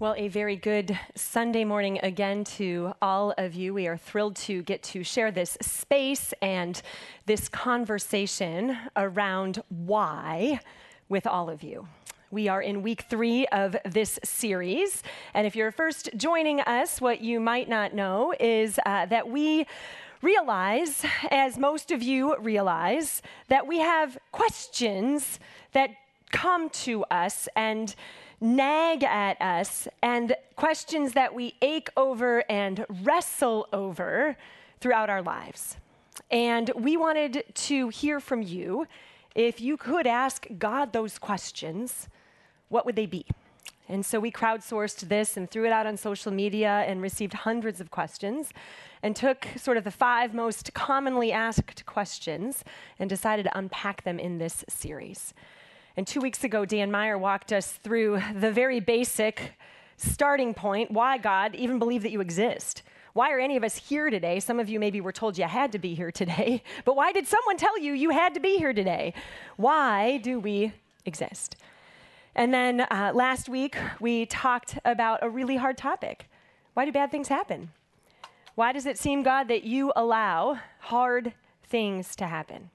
Well, a very good Sunday morning again to all of you. We are thrilled to get to share this space and this conversation around why with all of you. We are in week three of this series. And if you're first joining us, what you might not know is uh, that we realize, as most of you realize, that we have questions that come to us and nag at us and questions that we ache over and wrestle over throughout our lives. And we wanted to hear from you. If you could ask God those questions, what would they be? And so we crowdsourced this and threw it out on social media and received hundreds of questions and took sort of the five most commonly asked questions and decided to unpack them in this series. And two weeks ago, Dan Meyer walked us through the very basic starting point why God even believe that you exist. Why are any of us here today? Some of you maybe were told you had to be here today, but why did someone tell you you had to be here today? Why do we exist? And then uh, last week, we talked about a really hard topic. Why do bad things happen? Why does it seem, God, that you allow hard things to happen?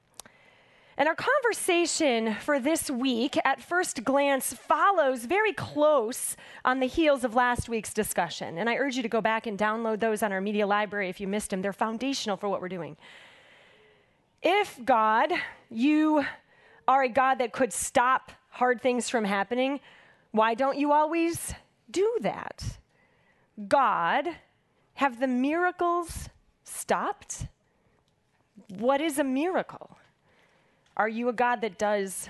And our conversation for this week, at first glance, follows very close on the heels of last week's discussion. And I urge you to go back and download those on our media library if you missed them. They're foundational for what we're doing. If God, you are a God that could stop hard things from happening, why don't you always do that? God, have the miracles stopped? What is a miracle? Are you a God that does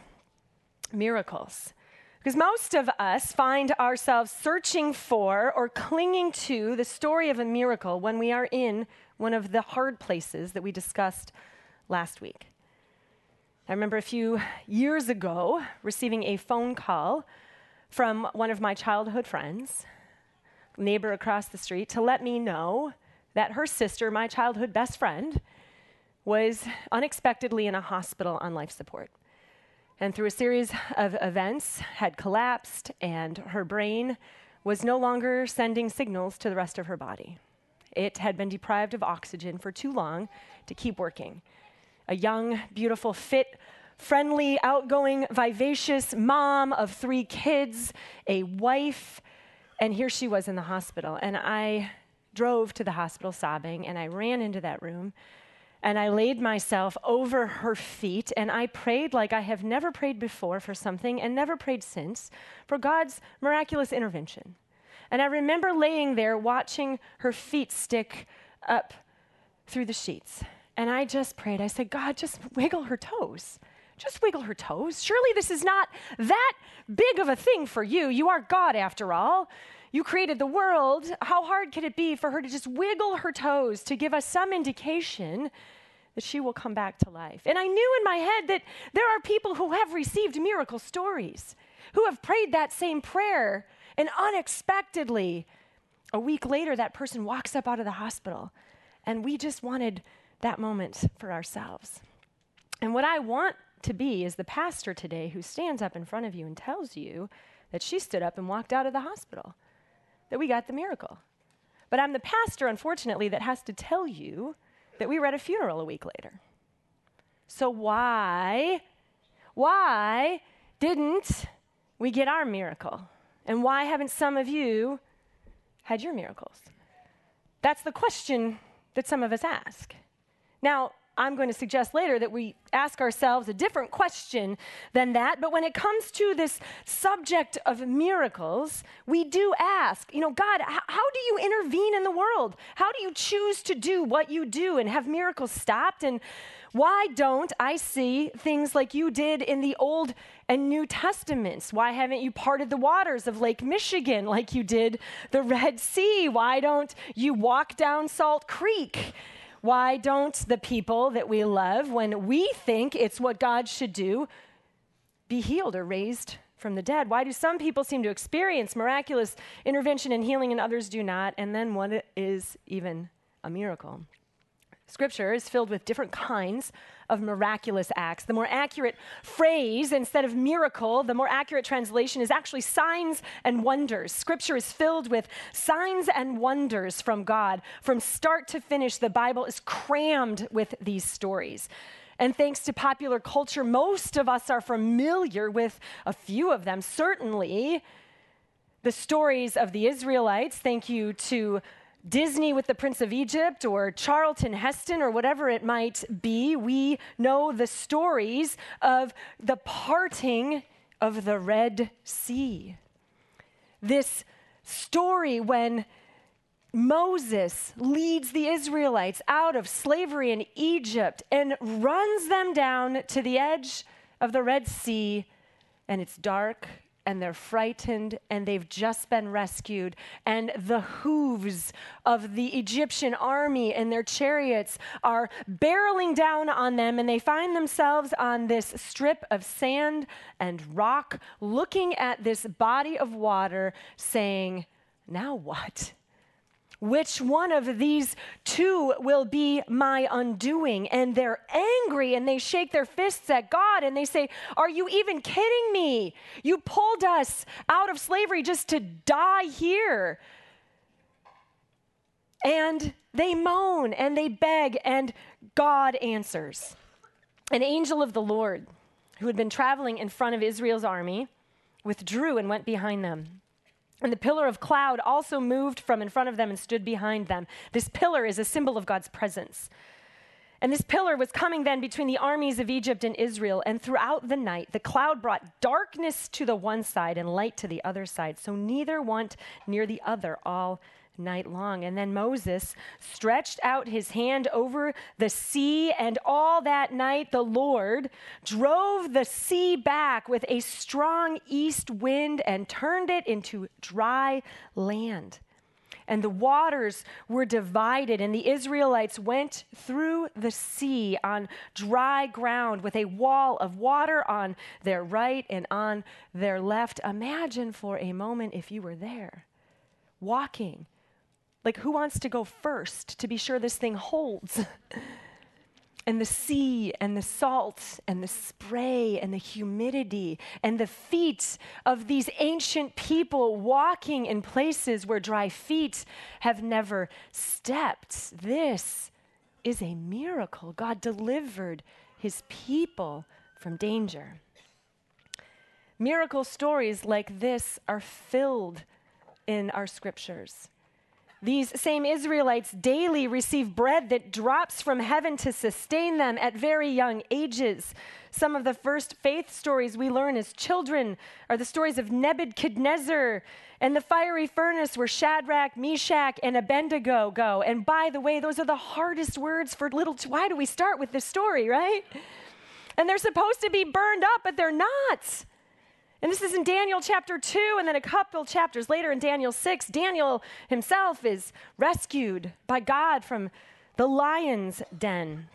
miracles? Because most of us find ourselves searching for or clinging to the story of a miracle when we are in one of the hard places that we discussed last week. I remember a few years ago receiving a phone call from one of my childhood friends, neighbor across the street, to let me know that her sister, my childhood best friend, was unexpectedly in a hospital on life support. And through a series of events, had collapsed, and her brain was no longer sending signals to the rest of her body. It had been deprived of oxygen for too long to keep working. A young, beautiful, fit, friendly, outgoing, vivacious mom of three kids, a wife, and here she was in the hospital. And I drove to the hospital sobbing, and I ran into that room and I laid myself over her feet and I prayed like I have never prayed before for something and never prayed since for God's miraculous intervention. And I remember laying there watching her feet stick up through the sheets. And I just prayed. I said, God, just wiggle her toes. Just wiggle her toes. Surely this is not that big of a thing for you. You are God after all. You created the world. How hard could it be for her to just wiggle her toes to give us some indication that she will come back to life? And I knew in my head that there are people who have received miracle stories, who have prayed that same prayer, and unexpectedly, a week later, that person walks up out of the hospital. And we just wanted that moment for ourselves. And what I want to be is the pastor today who stands up in front of you and tells you that she stood up and walked out of the hospital that we got the miracle. But I'm the pastor, unfortunately, that has to tell you that we were at a funeral a week later. So why, why didn't we get our miracle? And why haven't some of you had your miracles? That's the question that some of us ask. Now, I'm going to suggest later that we ask ourselves a different question than that. But when it comes to this subject of miracles, we do ask, you know, God, h- how do you intervene in the world? How do you choose to do what you do and have miracles stopped? And why don't I see things like you did in the Old and New Testaments? Why haven't you parted the waters of Lake Michigan like you did the Red Sea? Why don't you walk down Salt Creek? Why don't the people that we love, when we think it's what God should do, be healed or raised from the dead? Why do some people seem to experience miraculous intervention and healing and others do not? And then what is even a miracle? Scripture is filled with different kinds of miraculous acts. The more accurate phrase, instead of miracle, the more accurate translation is actually signs and wonders. Scripture is filled with signs and wonders from God. From start to finish, the Bible is crammed with these stories. And thanks to popular culture, most of us are familiar with a few of them. Certainly, the stories of the Israelites, thank you to Disney with the Prince of Egypt or Charlton Heston or whatever it might be, we know the stories of the parting of the Red Sea. This story when Moses leads the Israelites out of slavery in Egypt and runs them down to the edge of the Red Sea, and it's dark and they're frightened and they've just been rescued. And the hooves of the Egyptian army and their chariots are barreling down on them, and they find themselves on this strip of sand and rock, looking at this body of water, saying, Now what? Which one of these two will be my undoing? And they're angry and they shake their fists at God and they say, Are you even kidding me? You pulled us out of slavery just to die here. And they moan and they beg, and God answers. An angel of the Lord, who had been traveling in front of Israel's army, withdrew and went behind them. And the pillar of cloud also moved from in front of them and stood behind them. This pillar is a symbol of God's presence. And this pillar was coming then between the armies of Egypt and Israel. And throughout the night, the cloud brought darkness to the one side and light to the other side. So neither went near the other all night long. And then Moses stretched out his hand over the sea, and all that night the Lord drove the sea back with a strong east wind and turned it into dry land. And the waters were divided, and the Israelites went through the sea on dry ground with a wall of water on their right and on their left. Imagine for a moment if you were there, walking like, who wants to go first to be sure this thing holds? and the sea and the salt and the spray and the humidity and the feet of these ancient people walking in places where dry feet have never stepped. This is a miracle. God delivered his people from danger. Miracle stories like this are filled in our scriptures. These same Israelites daily receive bread that drops from heaven to sustain them at very young ages. Some of the first faith stories we learn as children are the stories of Nebuchadnezzar and the fiery furnace where Shadrach, Meshach, and Abednego go. And by the way, those are the hardest words for little. T- Why do we start with this story, right? And they're supposed to be burned up, but they're not. And this is in Daniel chapter 2, and then a couple chapters later in Daniel 6, Daniel himself is rescued by God from the lion's den.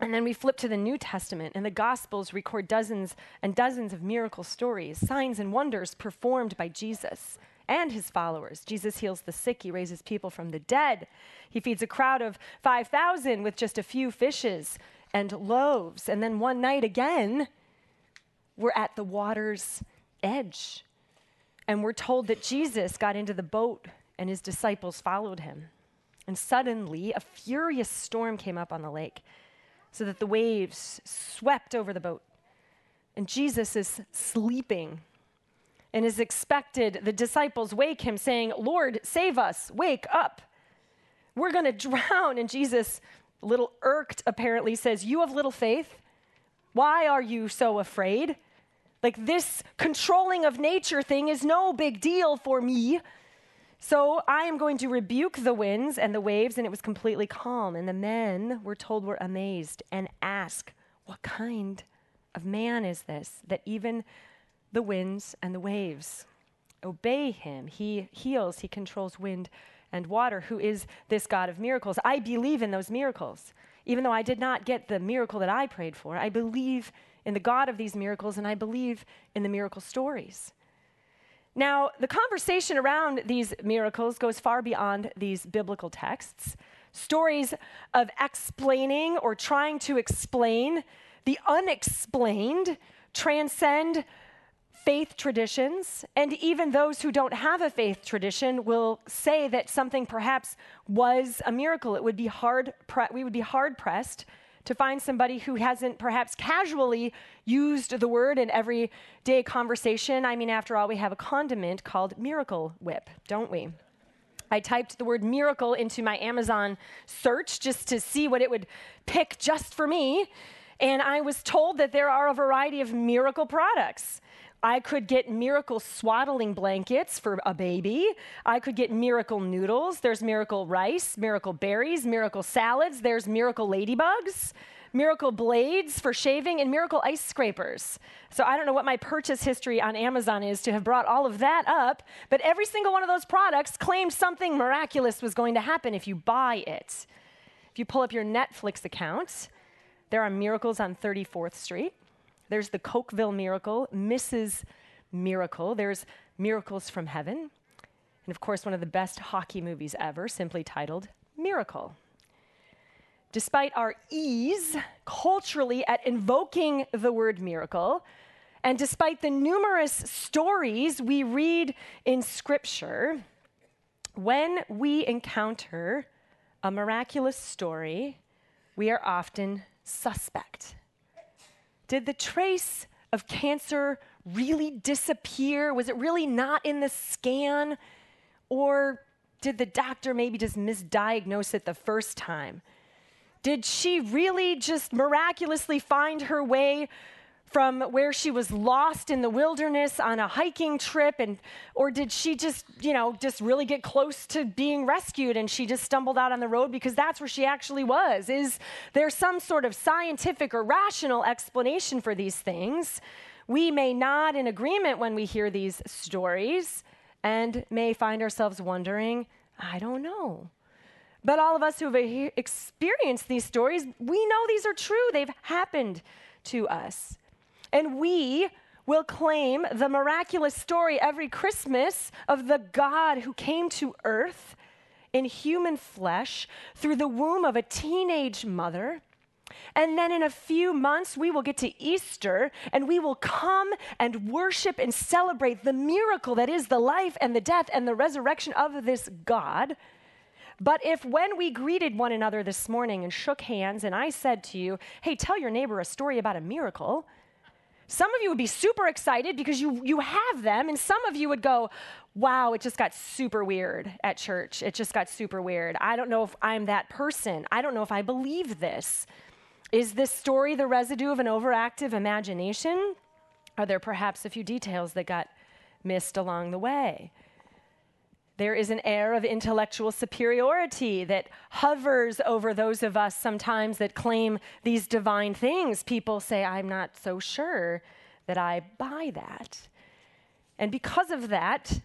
And then we flip to the New Testament, and the Gospels record dozens and dozens of miracle stories, signs and wonders performed by Jesus and his followers. Jesus heals the sick, he raises people from the dead, he feeds a crowd of 5,000 with just a few fishes and loaves. And then one night again, we're at the water's edge. And we're told that Jesus got into the boat and his disciples followed him. And suddenly, a furious storm came up on the lake so that the waves swept over the boat. And Jesus is sleeping and is expected. The disciples wake him, saying, Lord, save us, wake up. We're going to drown. And Jesus, a little irked apparently, says, You have little faith. Why are you so afraid? Like this controlling of nature thing is no big deal for me. So I am going to rebuke the winds and the waves, and it was completely calm. And the men, we're told, were amazed and ask, What kind of man is this that even the winds and the waves obey him? He heals, he controls wind and water. Who is this God of miracles? I believe in those miracles. Even though I did not get the miracle that I prayed for, I believe in the God of these miracles, and I believe in the miracle stories. Now, the conversation around these miracles goes far beyond these biblical texts. stories of explaining or trying to explain the unexplained transcend faith traditions, and even those who don't have a faith tradition will say that something perhaps was a miracle. It would be hard pre- we would be hard pressed to find somebody who hasn't perhaps casually used the word in everyday conversation. I mean, after all, we have a condiment called Miracle Whip, don't we? I typed the word miracle into my Amazon search just to see what it would pick just for me. And I was told that there are a variety of miracle products. I could get miracle swaddling blankets for a baby. I could get miracle noodles. There's miracle rice, miracle berries, miracle salads. There's miracle ladybugs, miracle blades for shaving, and miracle ice scrapers. So I don't know what my purchase history on Amazon is to have brought all of that up, but every single one of those products claimed something miraculous was going to happen if you buy it. If you pull up your Netflix account, there are miracles on 34th Street. There's the Cokeville miracle, Mrs. Miracle. There's Miracles from Heaven. And of course, one of the best hockey movies ever, simply titled Miracle. Despite our ease culturally at invoking the word miracle, and despite the numerous stories we read in Scripture, when we encounter a miraculous story, we are often suspect. Did the trace of cancer really disappear? Was it really not in the scan? Or did the doctor maybe just misdiagnose it the first time? Did she really just miraculously find her way from where she was lost in the wilderness on a hiking trip and or did she just you know just really get close to being rescued and she just stumbled out on the road? Because that's where she actually was. Is there some sort of scientific or rational explanation for these things? We may nod in agreement when we hear these stories and may find ourselves wondering i don't know. But all of us who have experienced these stories we know these are true. They've happened to us and we will claim the miraculous story every Christmas of the God who came to earth in human flesh through the womb of a teenage mother. And then in a few months, we will get to Easter and we will come and worship and celebrate the miracle that is the life and the death and the resurrection of this God. But if when we greeted one another this morning and shook hands, and I said to you, hey, tell your neighbor a story about a miracle, some of you would be super excited because you, you have them, and some of you would go, Wow, it just got super weird at church. It just got super weird. I don't know if I'm that person. I don't know if I believe this. Is this story the residue of an overactive imagination? Are there perhaps a few details that got missed along the way? There is an air of intellectual superiority that hovers over those of us sometimes that claim these divine things. People say, I'm not so sure that I buy that. And because of that,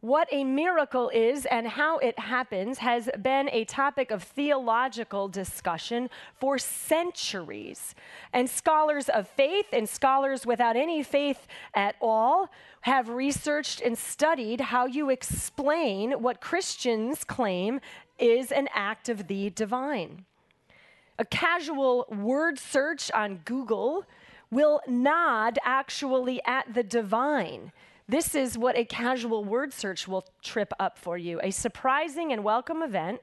what a miracle is and how it happens has been a topic of theological discussion for centuries. And scholars of faith and scholars without any faith at all have researched and studied how you explain what Christians claim is an act of the divine. A casual word search on Google will nod actually at the divine this is what a casual word search will trip up for you a surprising and welcome event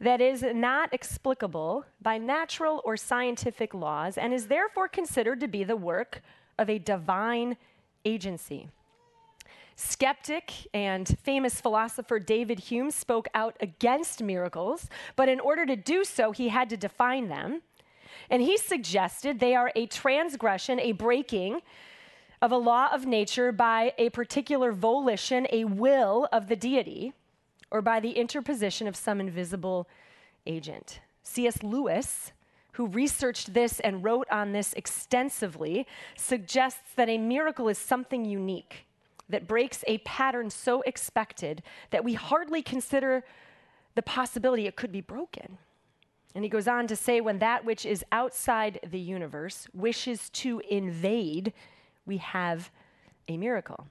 that is not explicable by natural or scientific laws and is therefore considered to be the work of a divine agency. Skeptic and famous philosopher David Hume spoke out against miracles, but in order to do so, he had to define them. And he suggested they are a transgression, a breaking of a law of nature by a particular volition, a will of the deity, or by the interposition of some invisible agent. C.S. Lewis, who researched this and wrote on this extensively, suggests that a miracle is something unique that breaks a pattern so expected that we hardly consider the possibility it could be broken. And he goes on to say when that which is outside the universe wishes to invade we have a miracle.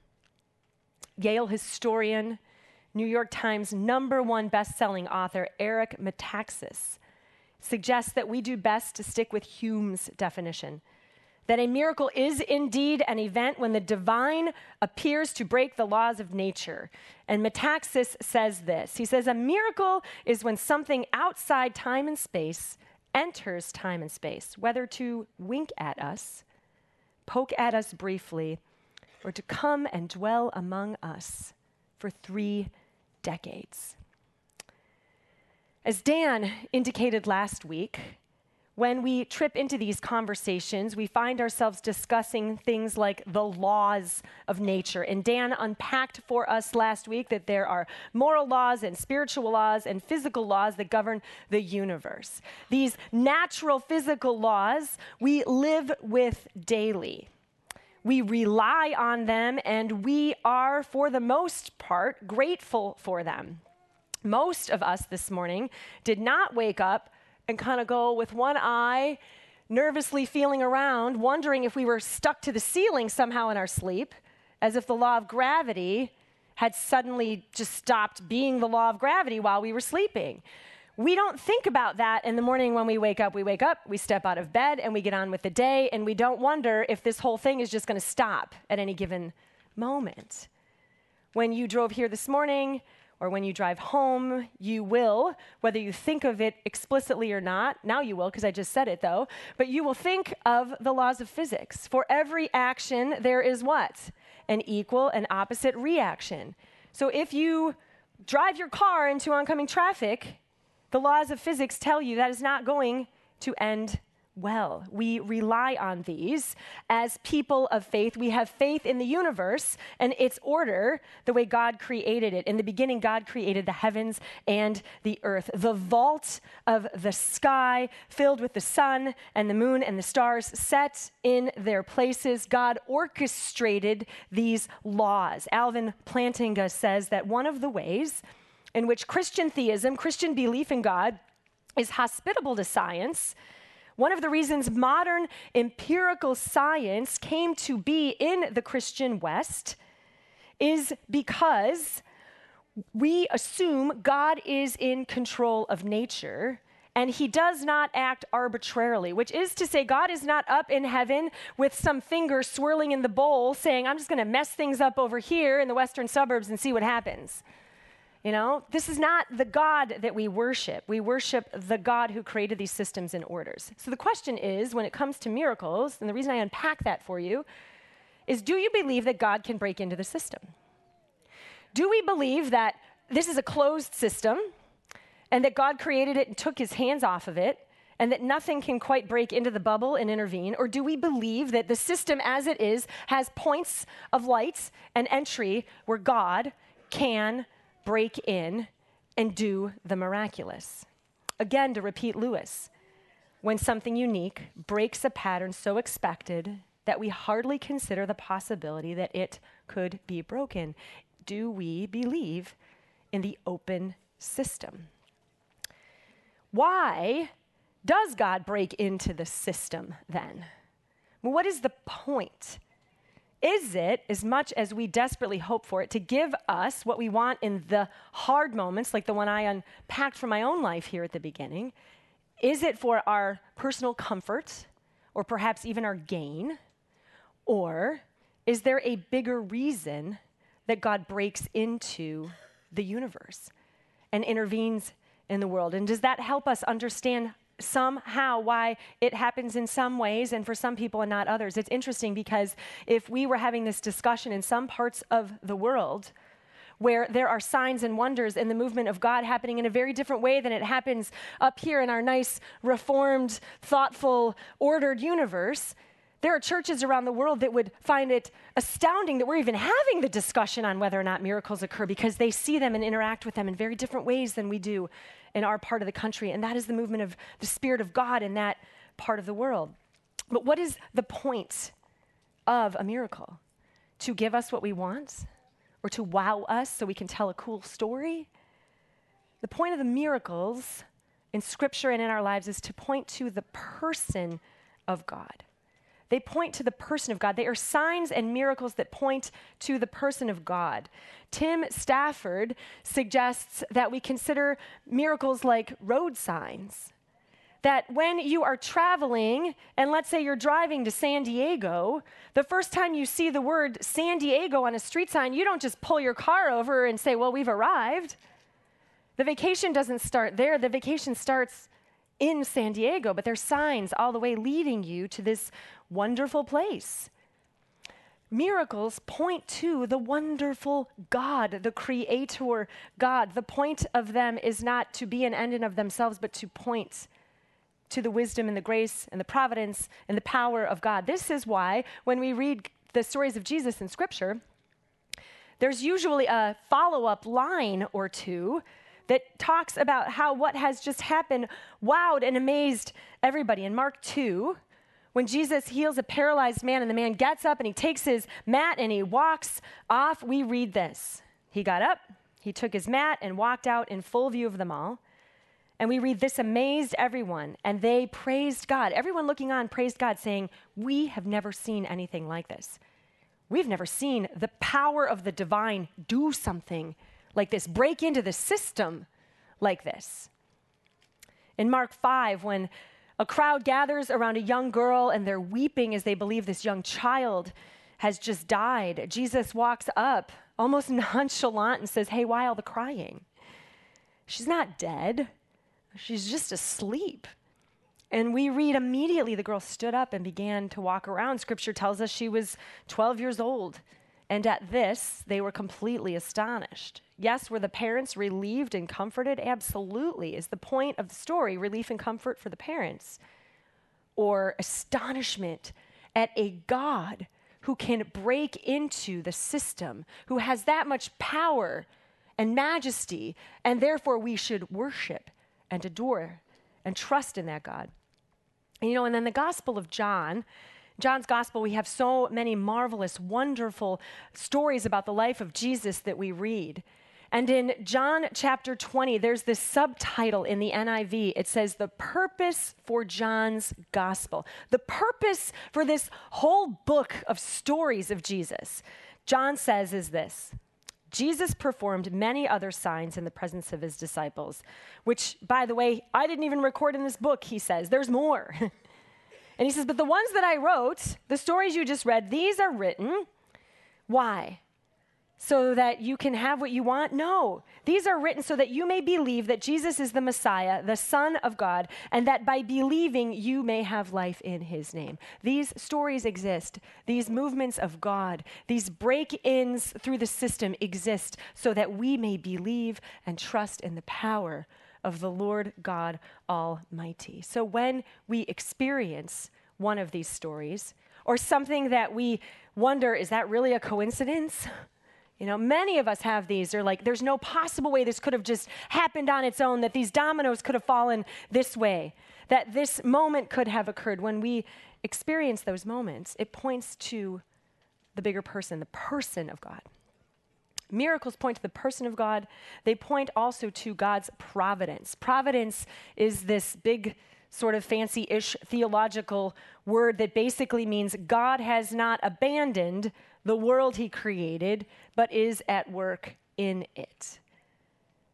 Yale historian New York Times number one best-selling author Eric Metaxas suggests that we do best to stick with Hume's definition that a miracle is indeed an event when the divine appears to break the laws of nature. And Metaxas says this He says, A miracle is when something outside time and space enters time and space, whether to wink at us, poke at us briefly, or to come and dwell among us for three decades. As Dan indicated last week, when we trip into these conversations, we find ourselves discussing things like the laws of nature. And Dan unpacked for us last week that there are moral laws and spiritual laws and physical laws that govern the universe. These natural physical laws we live with daily. We rely on them and we are, for the most part, grateful for them. Most of us this morning did not wake up and kind of go with one eye, nervously feeling around, wondering if we were stuck to the ceiling somehow in our sleep, as if the law of gravity had suddenly just stopped being the law of gravity while we were sleeping. We don't think about that in the morning when we wake up. We wake up, we step out of bed, and we get on with the day, and we don't wonder if this whole thing is just going to stop at any given moment. When you drove here this morning, or when you drive home, you will, whether you think of it explicitly or not, now you will, because I just said it though, but you will think of the laws of physics. For every action, there is what? An equal and opposite reaction. So if you drive your car into oncoming traffic, the laws of physics tell you that is not going to end well. We rely on these as people of faith. We have faith in the universe and its order the way God created it. In the beginning, God created the heavens and the earth, the vault of the sky filled with the sun and the moon and the stars set in their places. God orchestrated these laws. Alvin Plantinga says that one of the ways in which Christian theism, Christian belief in God, is hospitable to science one of the reasons modern empirical science came to be in the Christian West is because we assume God is in control of nature and he does not act arbitrarily, which is to say, God is not up in heaven with some finger swirling in the bowl saying, I'm just going to mess things up over here in the western suburbs and see what happens. You know, this is not the God that we worship. We worship the God who created these systems and orders. So the question is when it comes to miracles, and the reason I unpack that for you is do you believe that God can break into the system? Do we believe that this is a closed system and that God created it and took his hands off of it? and that nothing can quite break into the bubble and intervene? Or do we believe that the system as it is has points of light and entry where God can break in and do the miraculous. Again, to repeat Lewis, when something unique breaks a pattern so expected that we hardly consider the possibility that it could be broken, do we believe in the open system? Why does God break into the system then? what is the point? Is it, as much as we desperately hope for it, to give us what we want in the hard moments, like the one I unpacked from my own life here at the beginning? Is it for our personal comfort or perhaps even our gain? Or is there a bigger reason that God breaks into the universe and intervenes in the world? And does that help us understand somehow why it happens in some ways and for some people and not others. It's interesting because if we were having this discussion in some parts of the world, where there are signs and wonders in the movement of God happening in a very different way than it happens up here in our nice, reformed, thoughtful, ordered universe. There are churches around the world that would find it astounding that we're even having the discussion on whether or not miracles occur because they see them and interact with them in very different ways than we do in our part of the country. And that is the movement of the Spirit of God in that part of the world. But what is the point of a miracle? To give us what we want or to wow us so we can tell a cool story? The point of the miracles in Scripture and in our lives is to point to the person of God. They point to the person of God. They are signs and miracles that point to the person of God. Tim Stafford suggests that we consider miracles like road signs. That when you are traveling, and let's say you're driving to San Diego, the first time you see the word San Diego on a street sign, you don't just pull your car over and say, Well, we've arrived. The vacation doesn't start there, the vacation starts in San Diego, but there's signs all the way leading you to this wonderful place. Miracles point to the wonderful God, the creator God. The point of them is not to be an end in of themselves, but to point to the wisdom and the grace and the providence and the power of God. This is why when we read the stories of Jesus in Scripture, there's usually a follow up line or two that talks about how what has just happened wowed and amazed everybody. In Mark 2, when Jesus heals a paralyzed man and the man gets up and he takes his mat and he walks off, we read this. He got up, he took his mat and walked out in full view of them all. And we read, This amazed everyone, and they praised God. Everyone looking on praised God, saying, We have never seen anything like this. We've never seen the power of the divine do something like this, break into the system like this. In Mark 5, when a crowd gathers around a young girl and they're weeping as they believe this young child has just died. Jesus walks up almost nonchalant and says, Hey, why all the crying? She's not dead, she's just asleep. And we read immediately the girl stood up and began to walk around. Scripture tells us she was 12 years old. And at this, they were completely astonished. Yes, were the parents relieved and comforted? Absolutely. Is the point of the story relief and comfort for the parents? Or astonishment at a God who can break into the system, who has that much power and majesty, and therefore we should worship and adore and trust in that God. And, you know, and then the Gospel of John John's gospel, we have so many marvelous, wonderful stories about the life of Jesus that we read. And in John chapter 20, there's this subtitle in the NIV. It says, The purpose for John's gospel. The purpose for this whole book of stories of Jesus, John says, is this Jesus performed many other signs in the presence of his disciples, which, by the way, I didn't even record in this book, he says. There's more. And he says, But the ones that I wrote, the stories you just read, these are written. Why? So that you can have what you want? No. These are written so that you may believe that Jesus is the Messiah, the Son of God, and that by believing you may have life in his name. These stories exist. These movements of God, these break ins through the system exist so that we may believe and trust in the power of the Lord God Almighty. So when we experience one of these stories, or something that we wonder, is that really a coincidence? You know, many of us have these. They're like, there's no possible way this could have just happened on its own, that these dominoes could have fallen this way, that this moment could have occurred. When we experience those moments, it points to the bigger person, the person of God. Miracles point to the person of God. They point also to God's providence. Providence is this big, sort of fancy ish theological word that basically means God has not abandoned the world he created, but is at work in it.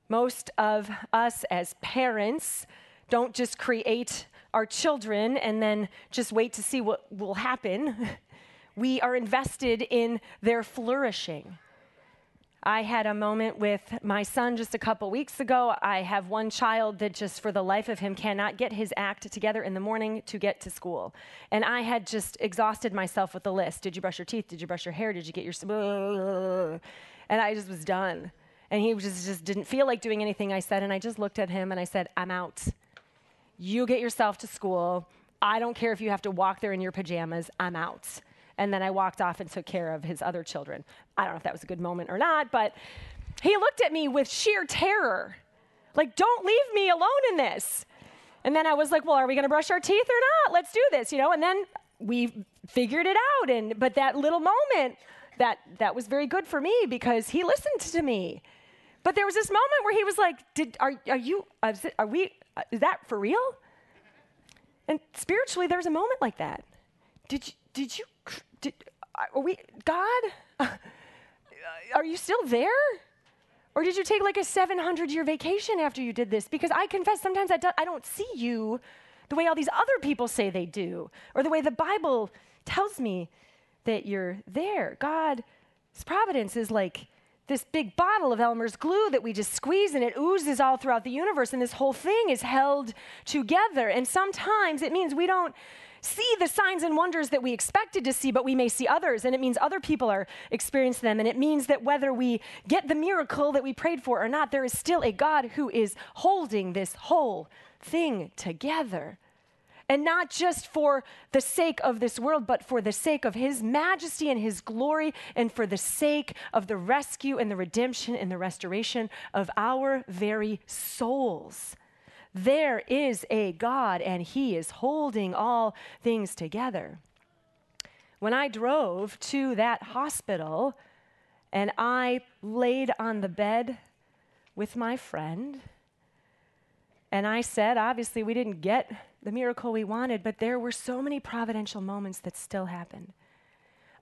Most of us as parents don't just create our children and then just wait to see what will happen. We are invested in their flourishing. I had a moment with my son just a couple weeks ago. I have one child that just for the life of him cannot get his act together in the morning to get to school. And I had just exhausted myself with the list. Did you brush your teeth? Did you brush your hair? Did you get your and I just was done. And he just, just didn't feel like doing anything I said and I just looked at him and I said, "I'm out. You get yourself to school. I don't care if you have to walk there in your pajamas. I'm out." And then I walked off and took care of his other children. I don't know if that was a good moment or not, but he looked at me with sheer terror. Like, don't leave me alone in this. And then I was like, well, are we going to brush our teeth or not? Let's do this, you know? And then we figured it out. And, but that little moment, that, that was very good for me because he listened to me. But there was this moment where he was like, Did, are, are you, are we, is that for real? And spiritually, there's a moment like that. Did you, did you, did, are we, God, are you still there? Or did you take like a 700 year vacation after you did this? Because I confess, sometimes I, do, I don't see you the way all these other people say they do, or the way the Bible tells me that you're there. God's providence is like this big bottle of Elmer's glue that we just squeeze and it oozes all throughout the universe, and this whole thing is held together. And sometimes it means we don't see the signs and wonders that we expected to see, but we may see others, and it means other people are experiencing them. And it means that whether we get the miracle that we prayed for or not, there is still a God who is holding this whole thing together. And not just for the sake of this world, but for the sake of His majesty and His glory, and for the sake of the rescue and the redemption and the restoration of our very souls. There is a God, and He is holding all things together. When I drove to that hospital and I laid on the bed with my friend, and I said, obviously, we didn't get the miracle we wanted, but there were so many providential moments that still happened.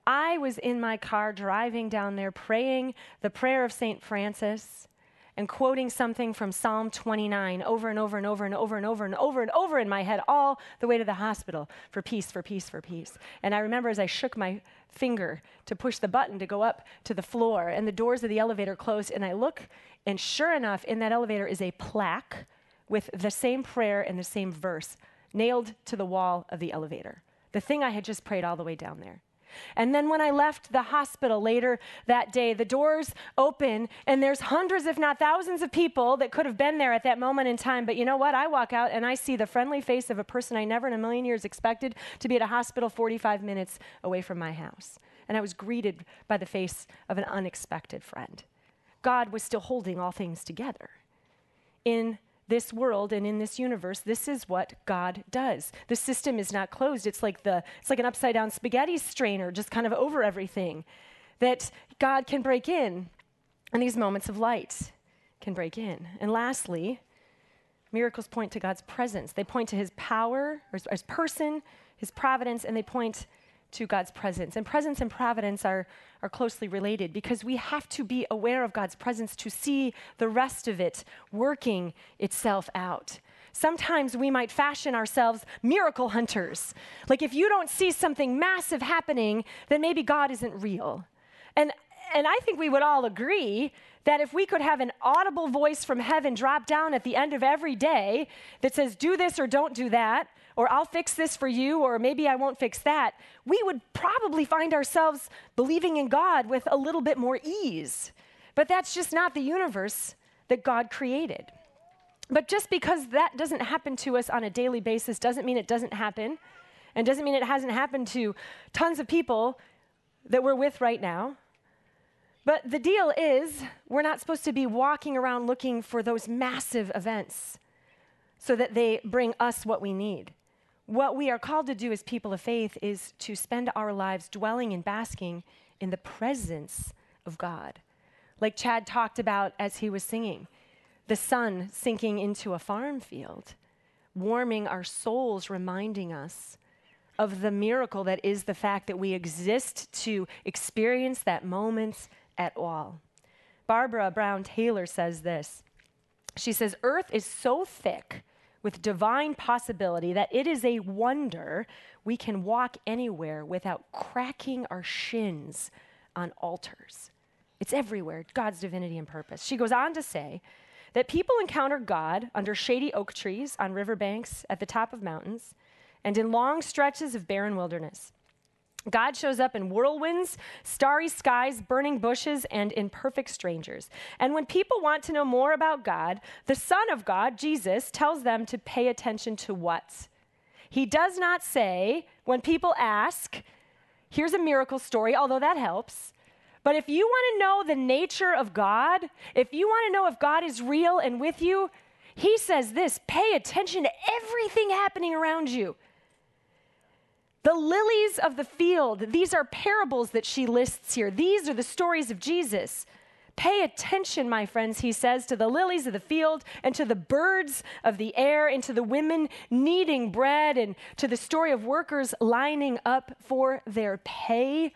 I was in my car driving down there praying the prayer of St. Francis and quoting something from Psalm 29 over and over and over and over and over and over and over in my head all the way to the hospital for peace, for peace, for peace. And I remember as I shook my finger to push the button to go up to the floor and the doors of the elevator closed and I look and sure enough in that elevator is a plaque with the same prayer and the same verse nailed to the wall of the elevator. The thing I had just prayed all the way down there. And then when I left the hospital later that day, the doors open and there's hundreds, if not thousands, of people that could have been there at that moment in time. But you know what? I walk out and I see the friendly face of a person I never in a million years expected to be at a hospital 45 minutes away from my house. And I was greeted by the face of an unexpected friend. God was still holding all things together in this world and in this universe this is what god does. The system is not closed. It's like the it's like an upside down spaghetti strainer just kind of over everything that god can break in. And these moments of light can break in. And lastly miracles point to god's presence. They point to his power or his, his person his providence and they point to God's presence. And presence and providence are, are closely related because we have to be aware of God's presence to see the rest of it working itself out. Sometimes we might fashion ourselves miracle hunters. Like if you don't see something massive happening, then maybe God isn't real. And and I think we would all agree that if we could have an audible voice from heaven drop down at the end of every day that says, do this or don't do that, or I'll fix this for you, or maybe I won't fix that, we would probably find ourselves believing in God with a little bit more ease. But that's just not the universe that God created. But just because that doesn't happen to us on a daily basis doesn't mean it doesn't happen, and doesn't mean it hasn't happened to tons of people that we're with right now. But the deal is, we're not supposed to be walking around looking for those massive events so that they bring us what we need. What we are called to do as people of faith is to spend our lives dwelling and basking in the presence of God. Like Chad talked about as he was singing, the sun sinking into a farm field, warming our souls, reminding us of the miracle that is the fact that we exist to experience that moment at all. Barbara Brown Taylor says this. She says, Earth is so thick with divine possibility that it is a wonder we can walk anywhere without cracking our shins on altars. It's everywhere, God's divinity and purpose. She goes on to say that people encounter God under shady oak trees, on riverbanks, at the top of mountains, and in long stretches of barren wilderness. God shows up in whirlwinds, starry skies, burning bushes, and in perfect strangers. And when people want to know more about God, the Son of God, Jesus, tells them to pay attention to what? He does not say, when people ask, here's a miracle story, although that helps. But if you want to know the nature of God, if you want to know if God is real and with you, he says this pay attention to everything happening around you. The lilies of the field, these are parables that she lists here. These are the stories of Jesus. Pay attention, my friends, he says, to the lilies of the field and to the birds of the air and to the women kneading bread and to the story of workers lining up for their pay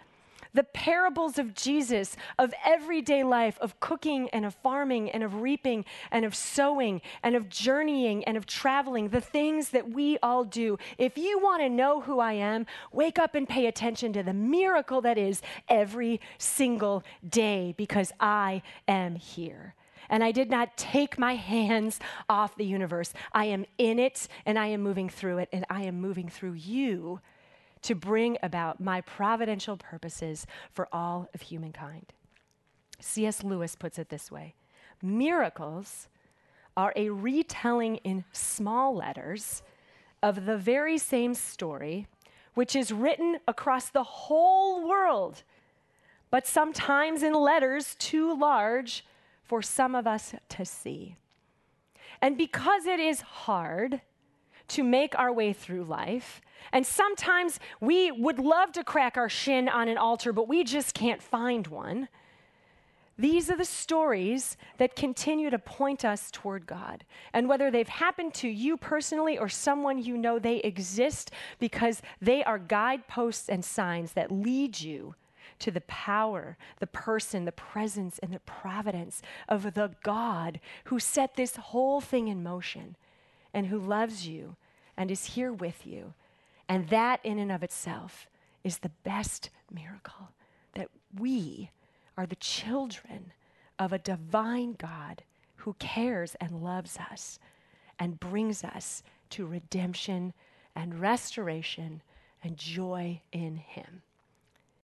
the parables of Jesus, of everyday life, of cooking and of farming and of reaping and of sowing and of journeying and of traveling, the things that we all do. If you want to know who I am, wake up and pay attention to the miracle that is every single day because I am here and I did not take my hands off the universe. I am in it and I am moving through it and I am moving through you to bring about my providential purposes for all of humankind. C.S. Lewis puts it this way Miracles are a retelling in small letters of the very same story, which is written across the whole world, but sometimes in letters too large for some of us to see. And because it is hard to make our way through life, and sometimes we would love to crack our shin on an altar, but we just can't find one. These are the stories that continue to point us toward God. And whether they've happened to you personally or someone you know, they exist because they are guideposts and signs that lead you to the power, the person, the presence, and the providence of the God who set this whole thing in motion and who loves you and is here with you and that, in and of itself, is the best miracle that we are the children of a divine God who cares and loves us and brings us to redemption and restoration and joy in Him.